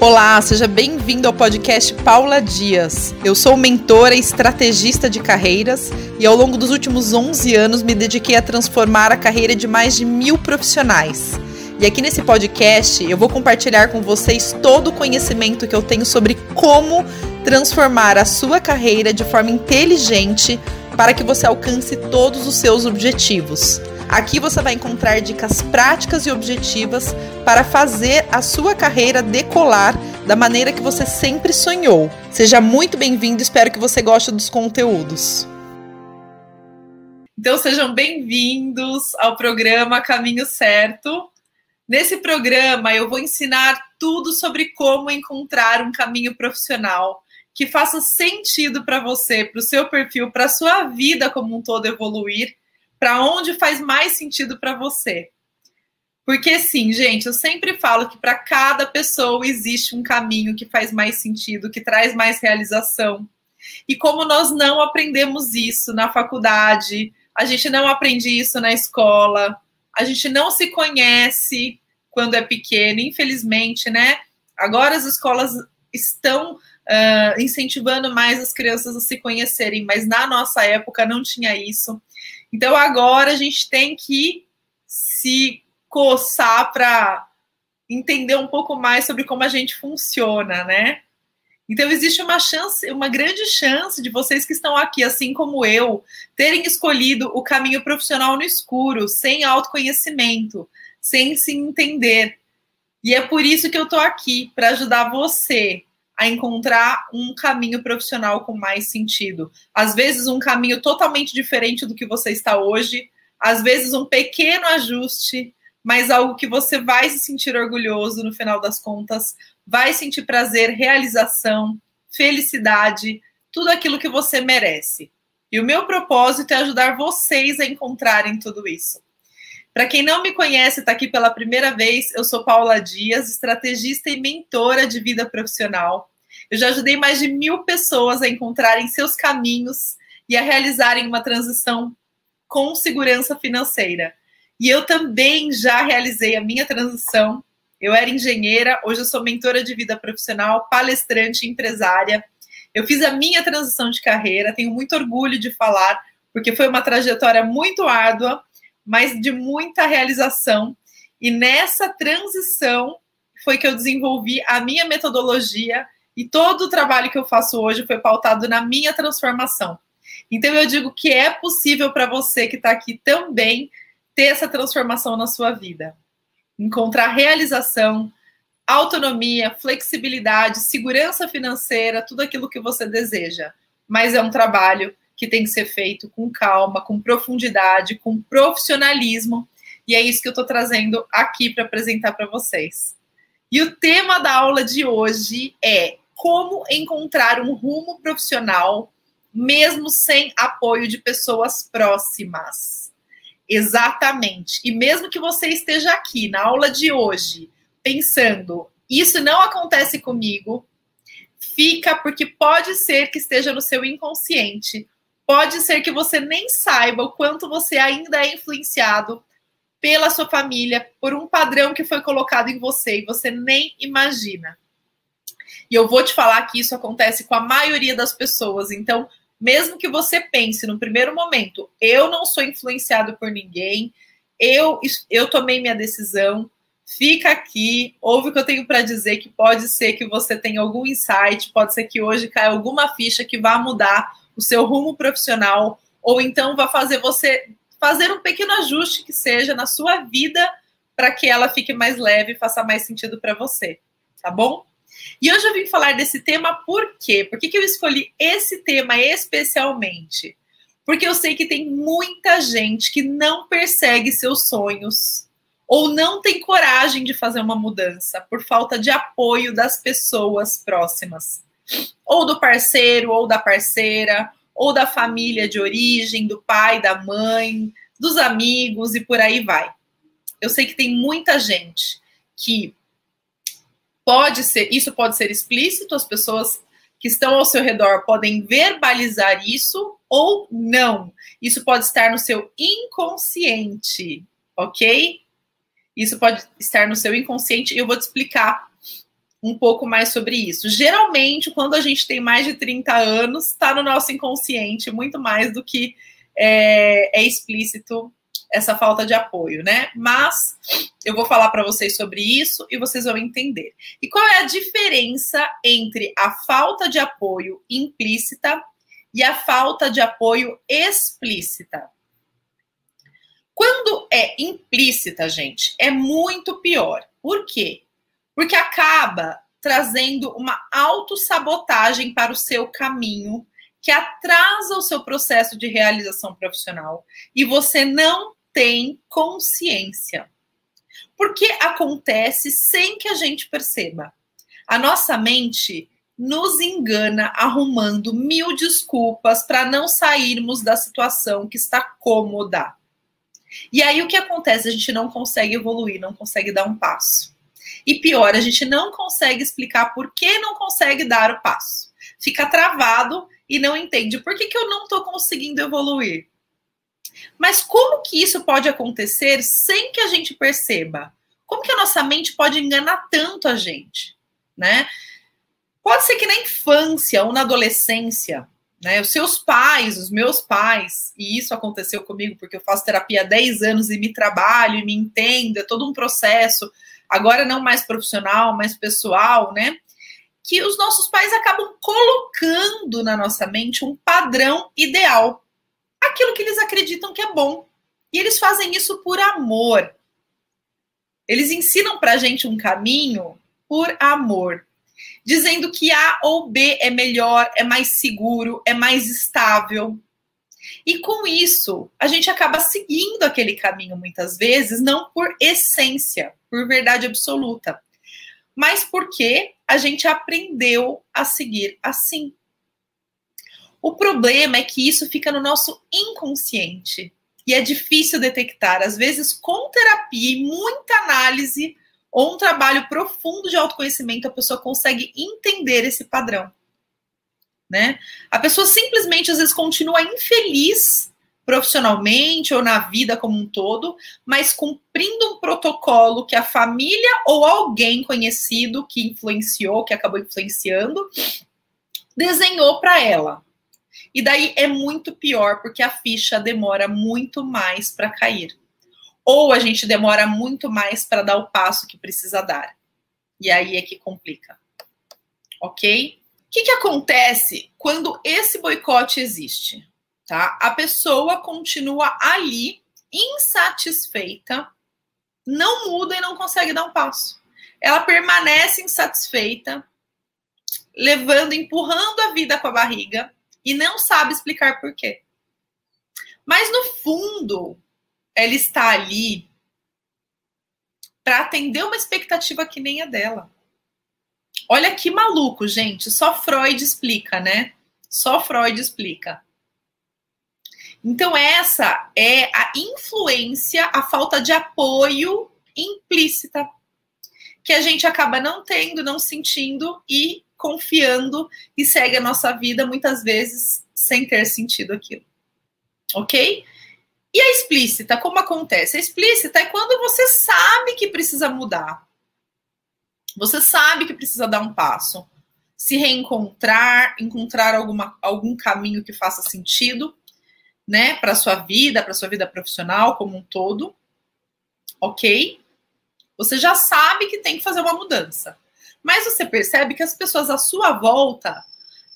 Olá, seja bem-vindo ao podcast Paula Dias. Eu sou mentora e estrategista de carreiras e ao longo dos últimos 11 anos me dediquei a transformar a carreira de mais de mil profissionais. E aqui nesse podcast eu vou compartilhar com vocês todo o conhecimento que eu tenho sobre como transformar a sua carreira de forma inteligente para que você alcance todos os seus objetivos. Aqui você vai encontrar dicas práticas e objetivas para fazer a sua carreira decolar da maneira que você sempre sonhou. Seja muito bem-vindo, espero que você goste dos conteúdos. Então sejam bem-vindos ao programa Caminho Certo. Nesse programa eu vou ensinar tudo sobre como encontrar um caminho profissional que faça sentido para você, para o seu perfil, para a sua vida como um todo evoluir para onde faz mais sentido para você. Porque sim, gente, eu sempre falo que para cada pessoa existe um caminho que faz mais sentido, que traz mais realização. E como nós não aprendemos isso na faculdade, a gente não aprende isso na escola, a gente não se conhece quando é pequeno, infelizmente, né? Agora as escolas estão uh, incentivando mais as crianças a se conhecerem, mas na nossa época não tinha isso. Então agora a gente tem que se coçar para entender um pouco mais sobre como a gente funciona, né? Então existe uma chance, uma grande chance de vocês que estão aqui, assim como eu, terem escolhido o caminho profissional no escuro, sem autoconhecimento, sem se entender. E é por isso que eu estou aqui para ajudar você a encontrar um caminho profissional com mais sentido. Às vezes, um caminho totalmente diferente do que você está hoje, às vezes, um pequeno ajuste, mas algo que você vai se sentir orgulhoso no final das contas, vai sentir prazer, realização, felicidade, tudo aquilo que você merece. E o meu propósito é ajudar vocês a encontrarem tudo isso. Para quem não me conhece, está aqui pela primeira vez, eu sou Paula Dias, estrategista e mentora de vida profissional. Eu já ajudei mais de mil pessoas a encontrarem seus caminhos e a realizarem uma transição com segurança financeira. E eu também já realizei a minha transição. Eu era engenheira, hoje eu sou mentora de vida profissional, palestrante, empresária. Eu fiz a minha transição de carreira, tenho muito orgulho de falar, porque foi uma trajetória muito árdua mas de muita realização. E nessa transição foi que eu desenvolvi a minha metodologia e todo o trabalho que eu faço hoje foi pautado na minha transformação. Então eu digo que é possível para você que está aqui também ter essa transformação na sua vida. Encontrar realização, autonomia, flexibilidade, segurança financeira, tudo aquilo que você deseja. Mas é um trabalho que tem que ser feito com calma, com profundidade, com profissionalismo. E é isso que eu estou trazendo aqui para apresentar para vocês. E o tema da aula de hoje é como encontrar um rumo profissional mesmo sem apoio de pessoas próximas. Exatamente. E mesmo que você esteja aqui na aula de hoje pensando, isso não acontece comigo, fica porque pode ser que esteja no seu inconsciente pode ser que você nem saiba o quanto você ainda é influenciado pela sua família, por um padrão que foi colocado em você e você nem imagina. E eu vou te falar que isso acontece com a maioria das pessoas. Então, mesmo que você pense no primeiro momento, eu não sou influenciado por ninguém, eu, eu tomei minha decisão, fica aqui, ouve o que eu tenho para dizer, que pode ser que você tenha algum insight, pode ser que hoje caia alguma ficha que vá mudar o seu rumo profissional, ou então vai fazer você fazer um pequeno ajuste que seja na sua vida para que ela fique mais leve e faça mais sentido para você, tá bom? E hoje eu vim falar desse tema por quê? Por que, que eu escolhi esse tema especialmente? Porque eu sei que tem muita gente que não persegue seus sonhos ou não tem coragem de fazer uma mudança por falta de apoio das pessoas próximas ou do parceiro, ou da parceira, ou da família de origem, do pai, da mãe, dos amigos e por aí vai. Eu sei que tem muita gente que pode ser, isso pode ser explícito, as pessoas que estão ao seu redor podem verbalizar isso ou não. Isso pode estar no seu inconsciente, ok? Isso pode estar no seu inconsciente e eu vou te explicar um pouco mais sobre isso. Geralmente, quando a gente tem mais de 30 anos, está no nosso inconsciente muito mais do que é, é explícito essa falta de apoio, né? Mas eu vou falar para vocês sobre isso e vocês vão entender. E qual é a diferença entre a falta de apoio implícita e a falta de apoio explícita? É implícita, gente, é muito pior. Por quê? porque acaba trazendo uma autossabotagem para o seu caminho, que atrasa o seu processo de realização profissional e você não tem consciência. Porque acontece sem que a gente perceba. A nossa mente nos engana arrumando mil desculpas para não sairmos da situação que está cômoda. E aí o que acontece? A gente não consegue evoluir, não consegue dar um passo. E pior, a gente não consegue explicar por que não consegue dar o passo. Fica travado e não entende por que, que eu não estou conseguindo evoluir. Mas como que isso pode acontecer sem que a gente perceba? Como que a nossa mente pode enganar tanto a gente, né? Pode ser que na infância ou na adolescência, né? Os seus pais, os meus pais, e isso aconteceu comigo porque eu faço terapia há 10 anos e me trabalho e me entendo, é todo um processo agora não mais profissional, mais pessoal, né? Que os nossos pais acabam colocando na nossa mente um padrão ideal, aquilo que eles acreditam que é bom. E eles fazem isso por amor. Eles ensinam para a gente um caminho por amor, dizendo que A ou B é melhor, é mais seguro, é mais estável. E com isso, a gente acaba seguindo aquele caminho muitas vezes, não por essência, por verdade absoluta, mas porque a gente aprendeu a seguir assim. O problema é que isso fica no nosso inconsciente e é difícil detectar. Às vezes, com terapia e muita análise ou um trabalho profundo de autoconhecimento, a pessoa consegue entender esse padrão. Né? A pessoa simplesmente às vezes continua infeliz profissionalmente ou na vida como um todo, mas cumprindo um protocolo que a família ou alguém conhecido que influenciou, que acabou influenciando, desenhou para ela. E daí é muito pior porque a ficha demora muito mais para cair. Ou a gente demora muito mais para dar o passo que precisa dar. E aí é que complica. OK? O que, que acontece quando esse boicote existe? tá? A pessoa continua ali, insatisfeita, não muda e não consegue dar um passo. Ela permanece insatisfeita, levando, empurrando a vida com a barriga e não sabe explicar por quê. Mas no fundo, ela está ali para atender uma expectativa que nem a dela. Olha que maluco, gente. Só Freud explica, né? Só Freud explica. Então, essa é a influência, a falta de apoio implícita, que a gente acaba não tendo, não sentindo e confiando e segue a nossa vida muitas vezes sem ter sentido aquilo. Ok? E a explícita, como acontece? A explícita é quando você sabe que precisa mudar. Você sabe que precisa dar um passo. Se reencontrar, encontrar alguma, algum caminho que faça sentido né, para sua vida, para sua vida profissional como um todo, ok? Você já sabe que tem que fazer uma mudança. Mas você percebe que as pessoas à sua volta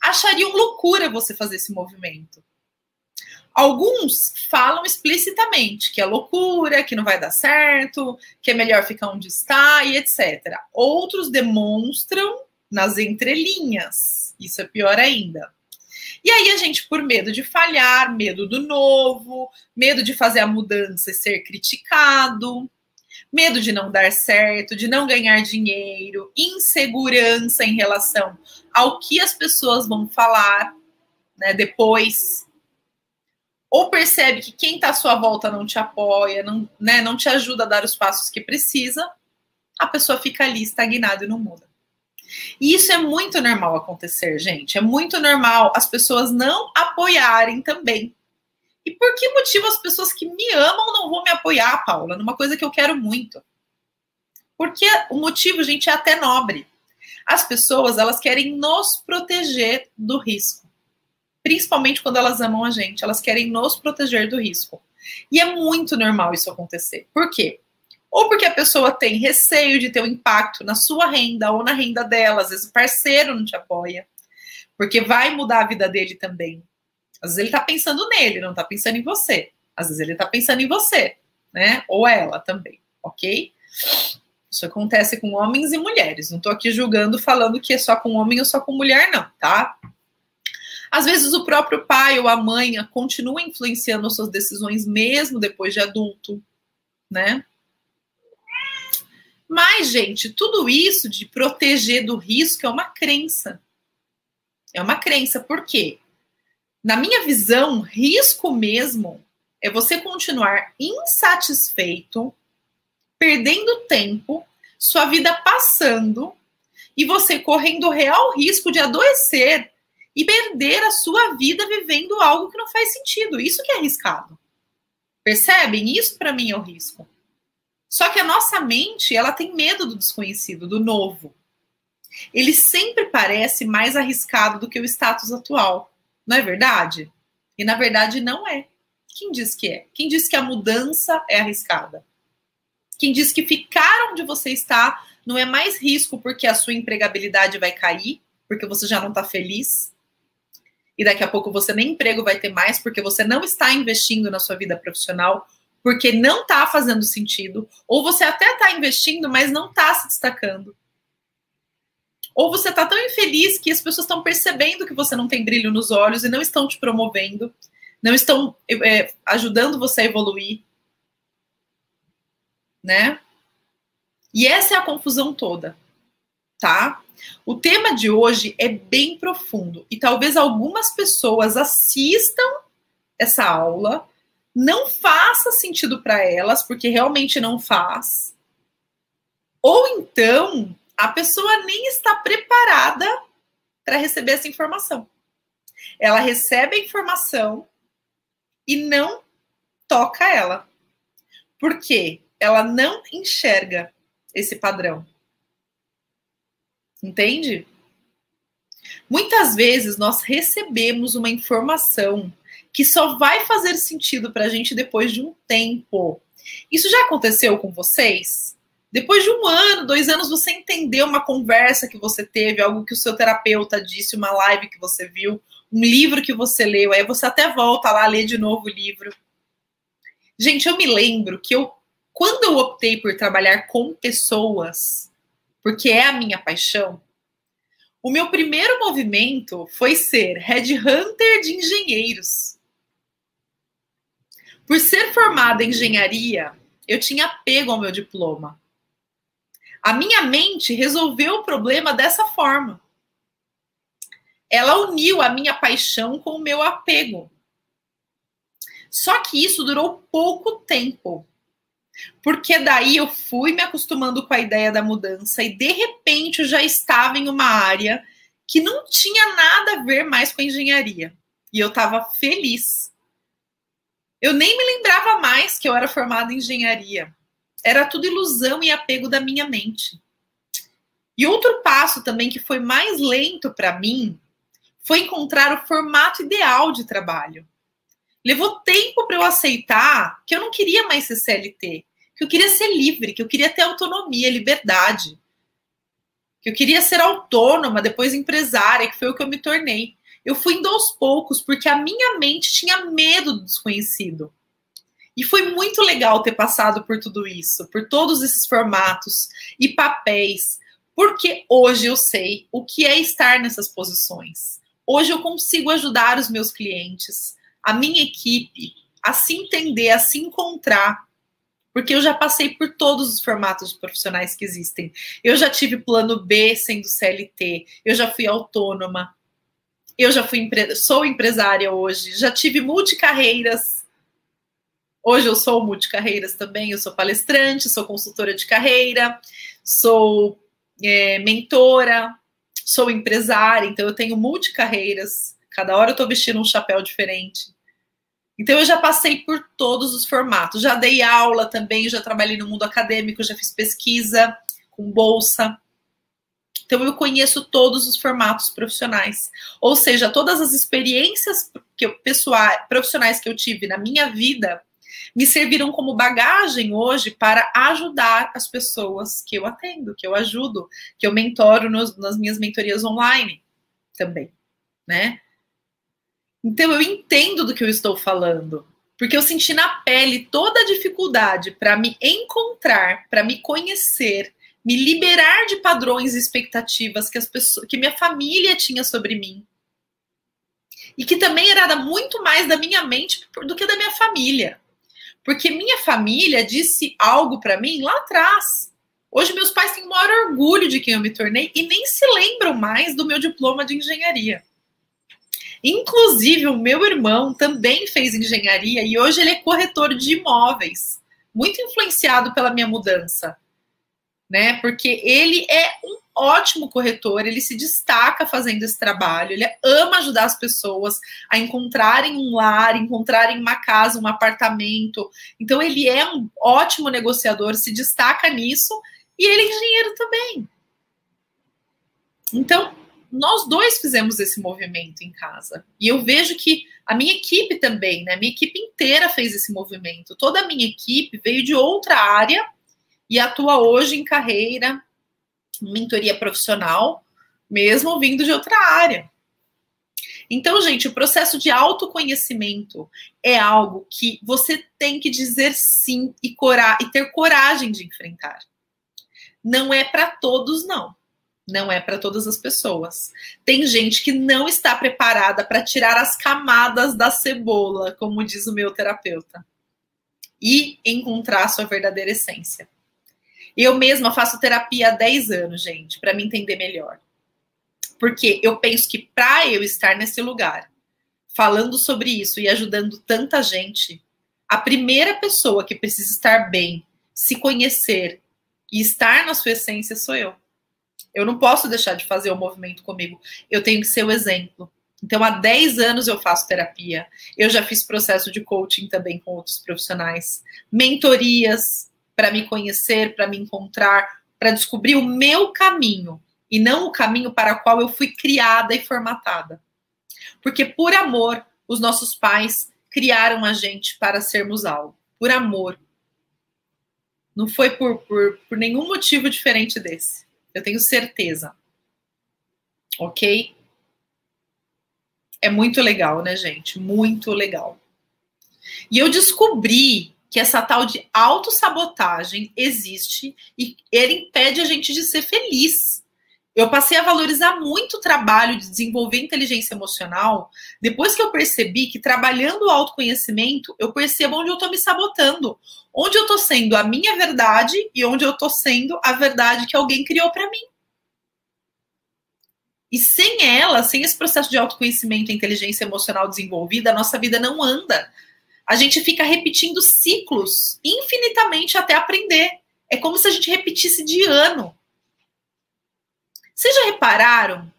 achariam loucura você fazer esse movimento. Alguns falam explicitamente que é loucura, que não vai dar certo, que é melhor ficar onde está e etc. Outros demonstram nas entrelinhas. Isso é pior ainda. E aí a gente, por medo de falhar, medo do novo, medo de fazer a mudança e ser criticado, medo de não dar certo, de não ganhar dinheiro, insegurança em relação ao que as pessoas vão falar né, depois. Ou percebe que quem está à sua volta não te apoia, não, né, não te ajuda a dar os passos que precisa, a pessoa fica ali estagnada e não muda. E isso é muito normal acontecer, gente. É muito normal as pessoas não apoiarem também. E por que motivo as pessoas que me amam não vão me apoiar, Paula, numa coisa que eu quero muito? Porque o motivo, gente, é até nobre. As pessoas, elas querem nos proteger do risco. Principalmente quando elas amam a gente, elas querem nos proteger do risco. E é muito normal isso acontecer. Por quê? Ou porque a pessoa tem receio de ter um impacto na sua renda ou na renda dela, às vezes o parceiro não te apoia, porque vai mudar a vida dele também. Às vezes ele tá pensando nele, não tá pensando em você. Às vezes ele tá pensando em você, né? Ou ela também, ok? Isso acontece com homens e mulheres. Não tô aqui julgando, falando que é só com homem ou só com mulher, não, tá? Às vezes o próprio pai ou a mãe continua influenciando suas decisões mesmo depois de adulto, né? Mas, gente, tudo isso de proteger do risco é uma crença. É uma crença, por quê? Na minha visão, risco mesmo é você continuar insatisfeito, perdendo tempo, sua vida passando e você correndo real risco de adoecer e perder a sua vida vivendo algo que não faz sentido. Isso que é arriscado. Percebem? Isso para mim é o risco. Só que a nossa mente, ela tem medo do desconhecido, do novo. Ele sempre parece mais arriscado do que o status atual. Não é verdade? E na verdade não é. Quem diz que é? Quem diz que a mudança é arriscada? Quem diz que ficar onde você está não é mais risco porque a sua empregabilidade vai cair, porque você já não está feliz? E daqui a pouco você nem emprego vai ter mais porque você não está investindo na sua vida profissional porque não está fazendo sentido, ou você até está investindo, mas não está se destacando. Ou você está tão infeliz que as pessoas estão percebendo que você não tem brilho nos olhos e não estão te promovendo, não estão é, ajudando você a evoluir, né? E essa é a confusão toda, tá? O tema de hoje é bem profundo e talvez algumas pessoas assistam essa aula não faça sentido para elas, porque realmente não faz. Ou então a pessoa nem está preparada para receber essa informação. Ela recebe a informação e não toca ela. Por quê? Ela não enxerga esse padrão. Entende? Muitas vezes nós recebemos uma informação que só vai fazer sentido para a gente depois de um tempo. Isso já aconteceu com vocês? Depois de um ano, dois anos, você entendeu uma conversa que você teve, algo que o seu terapeuta disse, uma live que você viu, um livro que você leu, aí você até volta lá a ler de novo o livro. Gente, eu me lembro que eu, quando eu optei por trabalhar com pessoas, porque é a minha paixão, o meu primeiro movimento foi ser headhunter de engenheiros. Por ser formada em engenharia, eu tinha apego ao meu diploma. A minha mente resolveu o problema dessa forma. Ela uniu a minha paixão com o meu apego. Só que isso durou pouco tempo. Porque daí eu fui me acostumando com a ideia da mudança e de repente eu já estava em uma área que não tinha nada a ver mais com a engenharia. E eu estava feliz. Eu nem me lembrava mais que eu era formada em engenharia. Era tudo ilusão e apego da minha mente. E outro passo também que foi mais lento para mim foi encontrar o formato ideal de trabalho. Levou tempo para eu aceitar que eu não queria mais ser CLT, que eu queria ser livre, que eu queria ter autonomia, liberdade, que eu queria ser autônoma, depois empresária, que foi o que eu me tornei eu fui indo aos poucos, porque a minha mente tinha medo do desconhecido. E foi muito legal ter passado por tudo isso, por todos esses formatos e papéis, porque hoje eu sei o que é estar nessas posições. Hoje eu consigo ajudar os meus clientes, a minha equipe, a se entender, a se encontrar, porque eu já passei por todos os formatos profissionais que existem. Eu já tive plano B sendo CLT, eu já fui autônoma, eu já fui sou empresária hoje, já tive multicarreiras. Hoje eu sou multicarreiras também, eu sou palestrante, sou consultora de carreira, sou é, mentora, sou empresária, então eu tenho multicarreiras. Cada hora eu estou vestindo um chapéu diferente. Então eu já passei por todos os formatos. Já dei aula também, já trabalhei no mundo acadêmico, já fiz pesquisa com bolsa. Então eu conheço todos os formatos profissionais, ou seja, todas as experiências que eu, pessoais, profissionais que eu tive na minha vida me serviram como bagagem hoje para ajudar as pessoas que eu atendo, que eu ajudo, que eu mentoro nos, nas minhas mentorias online também, né? Então eu entendo do que eu estou falando, porque eu senti na pele toda a dificuldade para me encontrar, para me conhecer, me liberar de padrões e expectativas que as pessoas, que minha família tinha sobre mim. E que também era muito mais da minha mente do que da minha família. Porque minha família disse algo para mim lá atrás. Hoje meus pais têm o maior orgulho de quem eu me tornei e nem se lembram mais do meu diploma de engenharia. Inclusive, o meu irmão também fez engenharia e hoje ele é corretor de imóveis, muito influenciado pela minha mudança, né? Porque ele é um ótimo corretor, ele se destaca fazendo esse trabalho, ele ama ajudar as pessoas a encontrarem um lar, encontrarem uma casa, um apartamento. Então, ele é um ótimo negociador, se destaca nisso e ele é engenheiro também. Então, nós dois fizemos esse movimento em casa. E eu vejo que a minha equipe também, né? Minha equipe inteira fez esse movimento. Toda a minha equipe veio de outra área e atua hoje em carreira, mentoria profissional, mesmo vindo de outra área. Então, gente, o processo de autoconhecimento é algo que você tem que dizer sim e, cora e ter coragem de enfrentar. Não é para todos, não. Não é para todas as pessoas. Tem gente que não está preparada para tirar as camadas da cebola, como diz o meu terapeuta, e encontrar a sua verdadeira essência. Eu mesma faço terapia há 10 anos, gente, para me entender melhor. Porque eu penso que para eu estar nesse lugar, falando sobre isso e ajudando tanta gente, a primeira pessoa que precisa estar bem, se conhecer e estar na sua essência sou eu. Eu não posso deixar de fazer o movimento comigo. Eu tenho que ser o exemplo. Então, há 10 anos eu faço terapia. Eu já fiz processo de coaching também com outros profissionais. Mentorias para me conhecer, para me encontrar, para descobrir o meu caminho e não o caminho para o qual eu fui criada e formatada. Porque, por amor, os nossos pais criaram a gente para sermos algo. Por amor. Não foi por, por, por nenhum motivo diferente desse. Eu tenho certeza. Ok? É muito legal, né, gente? Muito legal. E eu descobri que essa tal de autossabotagem existe e ele impede a gente de ser feliz. Eu passei a valorizar muito o trabalho de desenvolver inteligência emocional depois que eu percebi que trabalhando o autoconhecimento, eu percebo onde eu estou me sabotando, onde eu estou sendo a minha verdade e onde eu estou sendo a verdade que alguém criou para mim. E sem ela, sem esse processo de autoconhecimento e inteligência emocional desenvolvida, a nossa vida não anda. A gente fica repetindo ciclos infinitamente até aprender. É como se a gente repetisse de ano. Vocês já repararam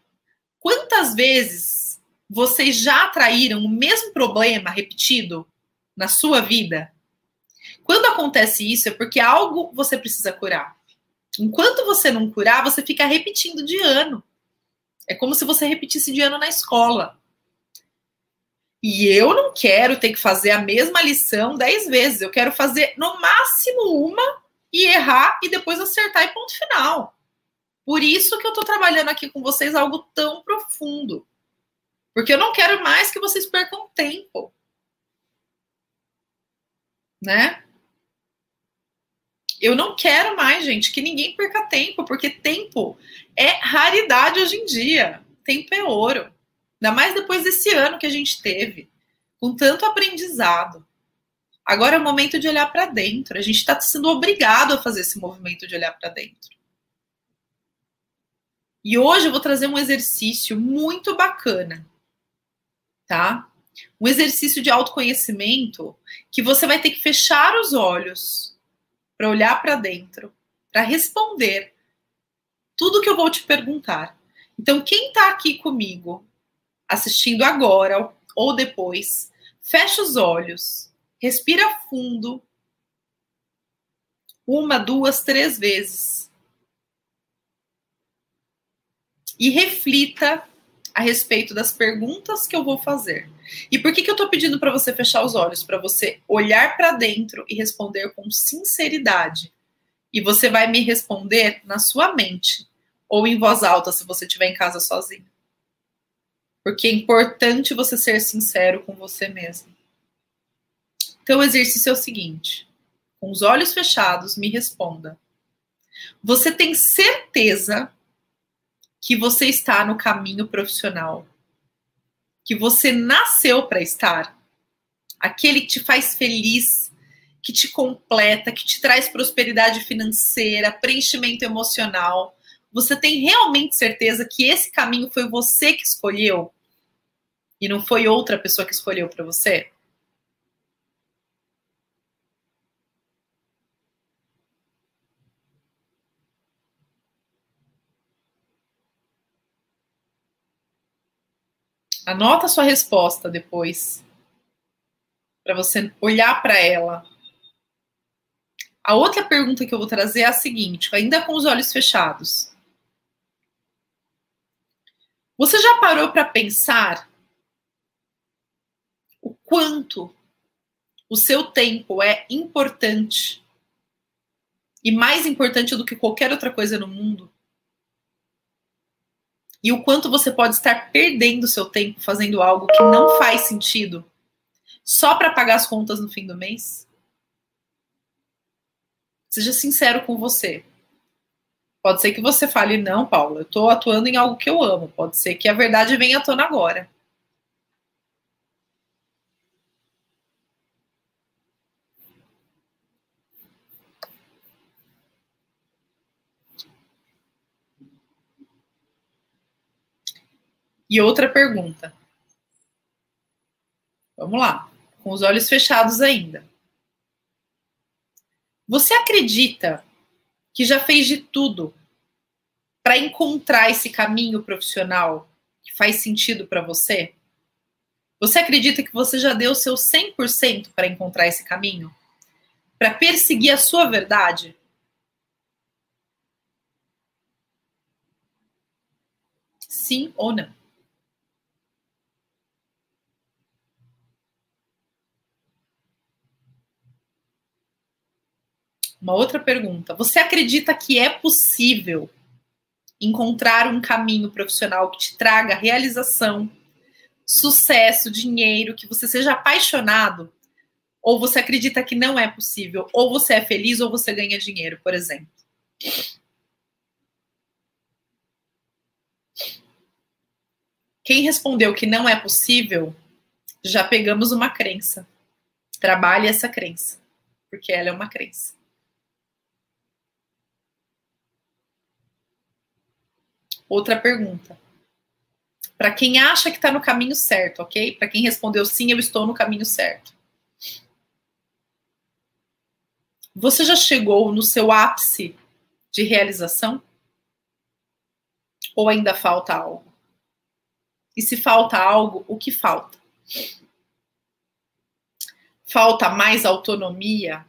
quantas vezes vocês já atraíram o mesmo problema repetido na sua vida? Quando acontece isso é porque algo você precisa curar. Enquanto você não curar, você fica repetindo de ano. É como se você repetisse de ano na escola. E eu não quero ter que fazer a mesma lição dez vezes. Eu quero fazer no máximo uma e errar e depois acertar e ponto final. Por isso que eu estou trabalhando aqui com vocês algo tão profundo. Porque eu não quero mais que vocês percam tempo. Né? Eu não quero mais, gente, que ninguém perca tempo, porque tempo é raridade hoje em dia. Tempo é ouro. Ainda mais depois desse ano que a gente teve, com tanto aprendizado. Agora é o momento de olhar para dentro. A gente está sendo obrigado a fazer esse movimento de olhar para dentro. E hoje eu vou trazer um exercício muito bacana, tá? Um exercício de autoconhecimento que você vai ter que fechar os olhos para olhar para dentro, para responder tudo que eu vou te perguntar. Então, quem está aqui comigo, assistindo agora ou depois, fecha os olhos, respira fundo, uma, duas, três vezes e reflita a respeito das perguntas que eu vou fazer. E por que, que eu estou pedindo para você fechar os olhos? Para você olhar para dentro e responder com sinceridade. E você vai me responder na sua mente ou em voz alta, se você estiver em casa sozinho. Porque é importante você ser sincero com você mesmo. Então, o exercício é o seguinte: com os olhos fechados, me responda. Você tem certeza que você está no caminho profissional? Que você nasceu para estar? Aquele que te faz feliz, que te completa, que te traz prosperidade financeira, preenchimento emocional. Você tem realmente certeza que esse caminho foi você que escolheu? E não foi outra pessoa que escolheu para você? Anota a sua resposta depois. Para você olhar para ela. A outra pergunta que eu vou trazer é a seguinte, ainda com os olhos fechados. Você já parou para pensar o quanto o seu tempo é importante e mais importante do que qualquer outra coisa no mundo? E o quanto você pode estar perdendo seu tempo fazendo algo que não faz sentido só para pagar as contas no fim do mês? Seja sincero com você. Pode ser que você fale, não, Paula, eu estou atuando em algo que eu amo. Pode ser que a verdade venha à tona agora. E outra pergunta. Vamos lá, com os olhos fechados ainda. Você acredita que já fez de tudo para encontrar esse caminho profissional que faz sentido para você? Você acredita que você já deu seu 100% para encontrar esse caminho? Para perseguir a sua verdade? Sim ou não? Uma outra pergunta. Você acredita que é possível encontrar um caminho profissional que te traga realização, sucesso, dinheiro, que você seja apaixonado? Ou você acredita que não é possível? Ou você é feliz ou você ganha dinheiro, por exemplo? Quem respondeu que não é possível, já pegamos uma crença. Trabalhe essa crença, porque ela é uma crença. Outra pergunta. Para quem acha que está no caminho certo, ok? Para quem respondeu sim, eu estou no caminho certo. Você já chegou no seu ápice de realização? Ou ainda falta algo? E se falta algo, o que falta? Falta mais autonomia,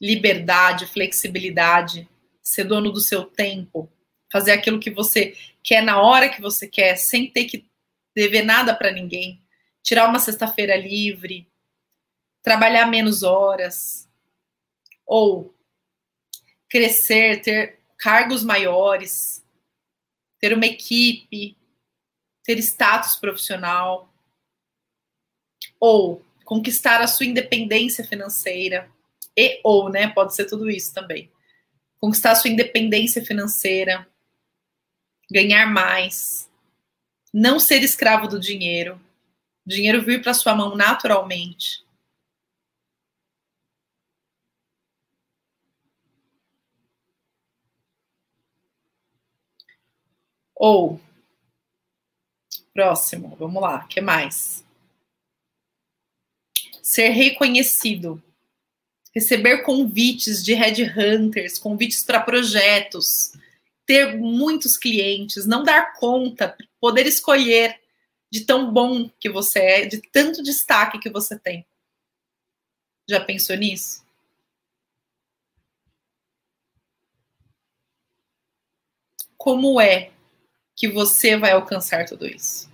liberdade, flexibilidade, ser dono do seu tempo, fazer aquilo que você quer na hora que você quer, sem ter que dever nada para ninguém, tirar uma sexta-feira livre, trabalhar menos horas, ou crescer, ter cargos maiores, ter uma equipe, ter status profissional, ou conquistar a sua independência financeira, e ou, né, pode ser tudo isso também. Conquistar a sua independência financeira, ganhar mais, não ser escravo do dinheiro, o dinheiro vir para sua mão naturalmente. Ou, próximo, vamos lá, que mais? Ser reconhecido, receber convites de headhunters, convites para projetos, ter muitos clientes, não dar conta, poder escolher de tão bom que você é, de tanto destaque que você tem. Já pensou nisso? Como é que você vai alcançar tudo isso?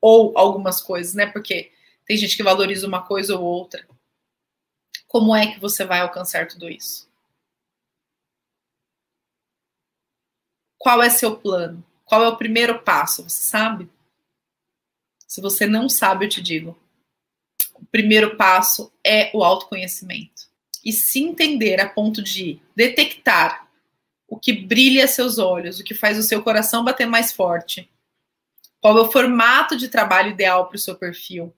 Ou algumas coisas, né? Porque tem gente que valoriza uma coisa ou outra. Como é que você vai alcançar tudo isso? Qual é seu plano? Qual é o primeiro passo? Você sabe? Se você não sabe, eu te digo. O primeiro passo é o autoconhecimento. E se entender a ponto de detectar o que brilha seus olhos, o que faz o seu coração bater mais forte, qual é o formato de trabalho ideal para o seu perfil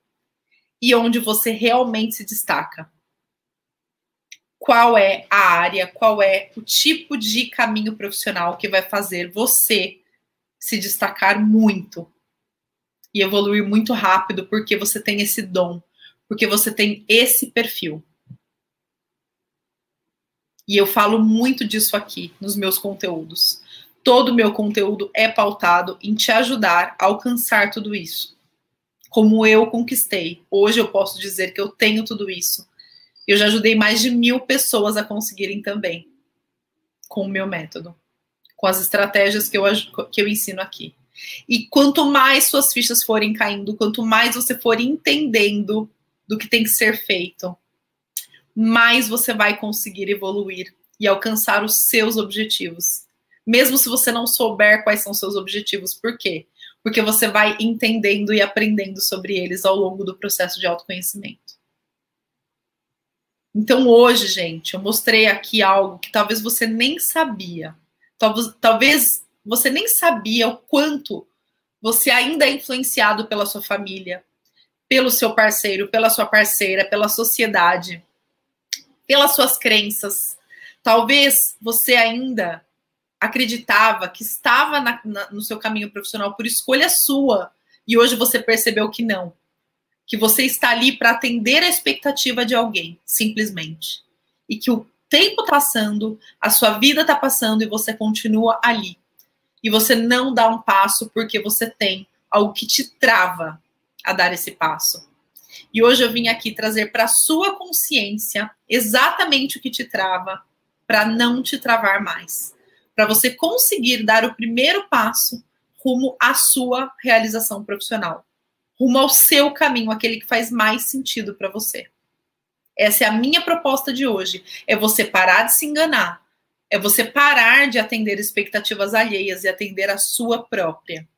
e onde você realmente se destaca. Qual é a área, qual é o tipo de caminho profissional que vai fazer você se destacar muito e evoluir muito rápido porque você tem esse dom, porque você tem esse perfil. E eu falo muito disso aqui nos meus conteúdos. Todo o meu conteúdo é pautado em te ajudar a alcançar tudo isso. Como eu conquistei. Hoje eu posso dizer que eu tenho tudo isso. Eu já ajudei mais de mil pessoas a conseguirem também. Com o meu método. Com as estratégias que eu, que eu ensino aqui. E quanto mais suas fichas forem caindo, quanto mais você for entendendo do que tem que ser feito, mais você vai conseguir evoluir e alcançar os seus objetivos. Mesmo se você não souber quais são seus objetivos. Por quê? Porque você vai entendendo e aprendendo sobre eles ao longo do processo de autoconhecimento. Então, hoje, gente, eu mostrei aqui algo que talvez você nem sabia. Talvez, talvez você nem sabia o quanto você ainda é influenciado pela sua família, pelo seu parceiro, pela sua parceira, pela sociedade pelas suas crenças. Talvez você ainda acreditava que estava na, na, no seu caminho profissional por escolha sua e hoje você percebeu que não. Que você está ali para atender a expectativa de alguém, simplesmente. E que o tempo está passando, a sua vida está passando e você continua ali. E você não dá um passo porque você tem algo que te trava a dar esse passo. E hoje eu vim aqui trazer para sua consciência exatamente o que te trava, para não te travar mais, para você conseguir dar o primeiro passo rumo à sua realização profissional, rumo ao seu caminho, aquele que faz mais sentido para você. Essa é a minha proposta de hoje, é você parar de se enganar, é você parar de atender expectativas alheias e atender a sua própria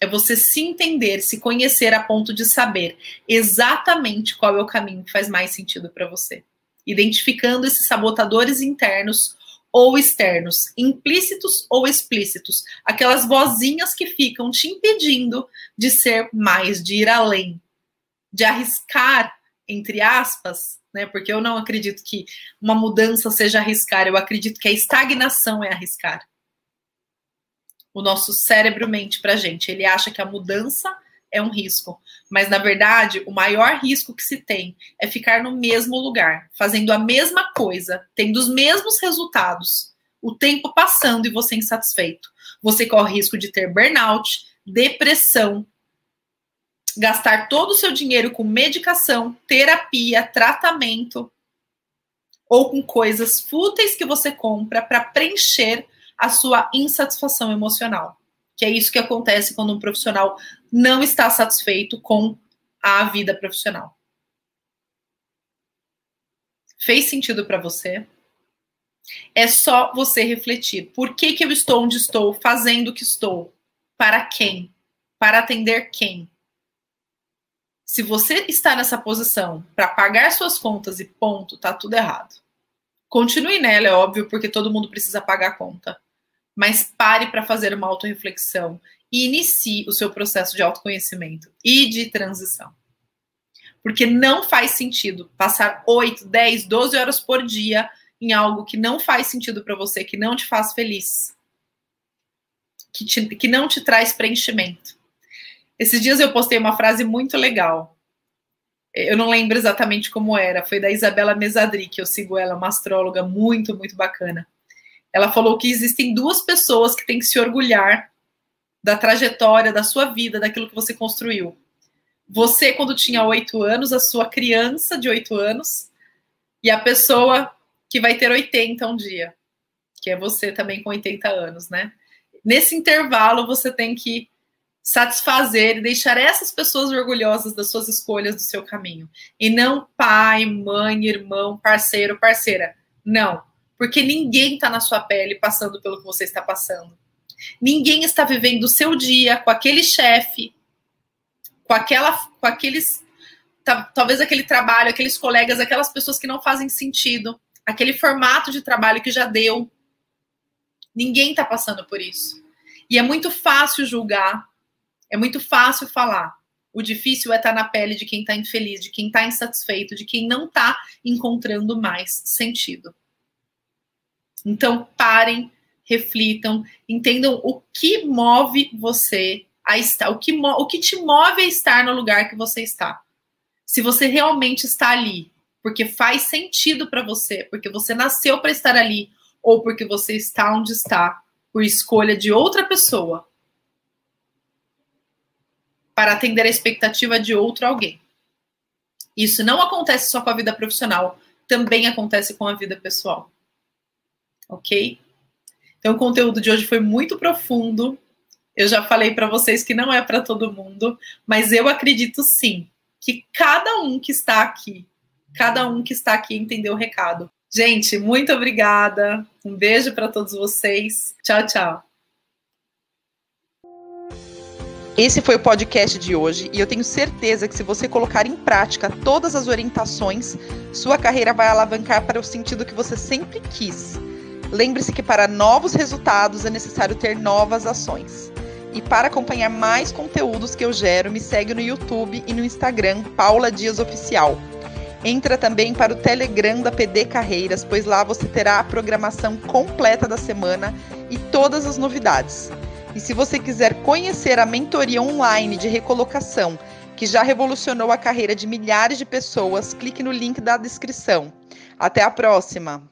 é você se entender, se conhecer a ponto de saber exatamente qual é o caminho que faz mais sentido para você. Identificando esses sabotadores internos ou externos, implícitos ou explícitos, aquelas vozinhas que ficam te impedindo de ser mais, de ir além, de arriscar, entre aspas, né? Porque eu não acredito que uma mudança seja arriscar, eu acredito que a estagnação é arriscar o nosso cérebro mente para gente. Ele acha que a mudança é um risco, mas na verdade o maior risco que se tem é ficar no mesmo lugar, fazendo a mesma coisa, tendo os mesmos resultados, o tempo passando e você insatisfeito. Você corre risco de ter burnout, depressão, gastar todo o seu dinheiro com medicação, terapia, tratamento ou com coisas fúteis que você compra para preencher a sua insatisfação emocional. Que é isso que acontece quando um profissional não está satisfeito com a vida profissional. Fez sentido para você? É só você refletir. Por que, que eu estou onde estou, fazendo o que estou? Para quem? Para atender quem? Se você está nessa posição para pagar suas contas e ponto, tá tudo errado. Continue nela, é óbvio, porque todo mundo precisa pagar a conta mas pare para fazer uma autorreflexão e inicie o seu processo de autoconhecimento e de transição. Porque não faz sentido passar 8, 10, 12 horas por dia em algo que não faz sentido para você, que não te faz feliz, que, te, que não te traz preenchimento. Esses dias eu postei uma frase muito legal. Eu não lembro exatamente como era, foi da Isabela Mesadri, que eu sigo ela, uma astróloga muito, muito bacana. Ela falou que existem duas pessoas que têm que se orgulhar da trajetória, da sua vida, daquilo que você construiu. Você, quando tinha oito anos, a sua criança de oito anos, e a pessoa que vai ter 80 um dia, que é você também com 80 anos, né? Nesse intervalo, você tem que satisfazer e deixar essas pessoas orgulhosas das suas escolhas do seu caminho. E não pai, mãe, irmão, parceiro, parceira. Não. Porque ninguém está na sua pele passando pelo que você está passando. Ninguém está vivendo o seu dia com aquele chefe, com aquela, com aqueles, talvez aquele trabalho, aqueles colegas, aquelas pessoas que não fazem sentido, aquele formato de trabalho que já deu. Ninguém está passando por isso. E é muito fácil julgar, é muito fácil falar. O difícil é estar tá na pele de quem está infeliz, de quem está insatisfeito, de quem não está encontrando mais sentido. Então, parem, reflitam, entendam o que move você a estar, o que, o que te move a estar no lugar que você está. Se você realmente está ali, porque faz sentido para você, porque você nasceu para estar ali, ou porque você está onde está por escolha de outra pessoa, para atender a expectativa de outro alguém. Isso não acontece só com a vida profissional, também acontece com a vida pessoal. Ok? Então, o conteúdo de hoje foi muito profundo. Eu já falei para vocês que não é para todo mundo, mas eu acredito sim que cada um que está aqui, cada um que está aqui entendeu o recado. Gente, muito obrigada. Um beijo para todos vocês. Tchau, tchau. Esse foi o podcast de hoje e eu tenho certeza que se você colocar em prática todas as orientações, sua carreira vai alavancar para o sentido que você sempre quis. Lembre-se que para novos resultados é necessário ter novas ações. E para acompanhar mais conteúdos que eu gero, me segue no YouTube e no Instagram, Paula Dias Oficial. Entra também para o Telegram da PD Carreiras, pois lá você terá a programação completa da semana e todas as novidades. E se você quiser conhecer a mentoria online de recolocação, que já revolucionou a carreira de milhares de pessoas, clique no link da descrição. Até a próxima!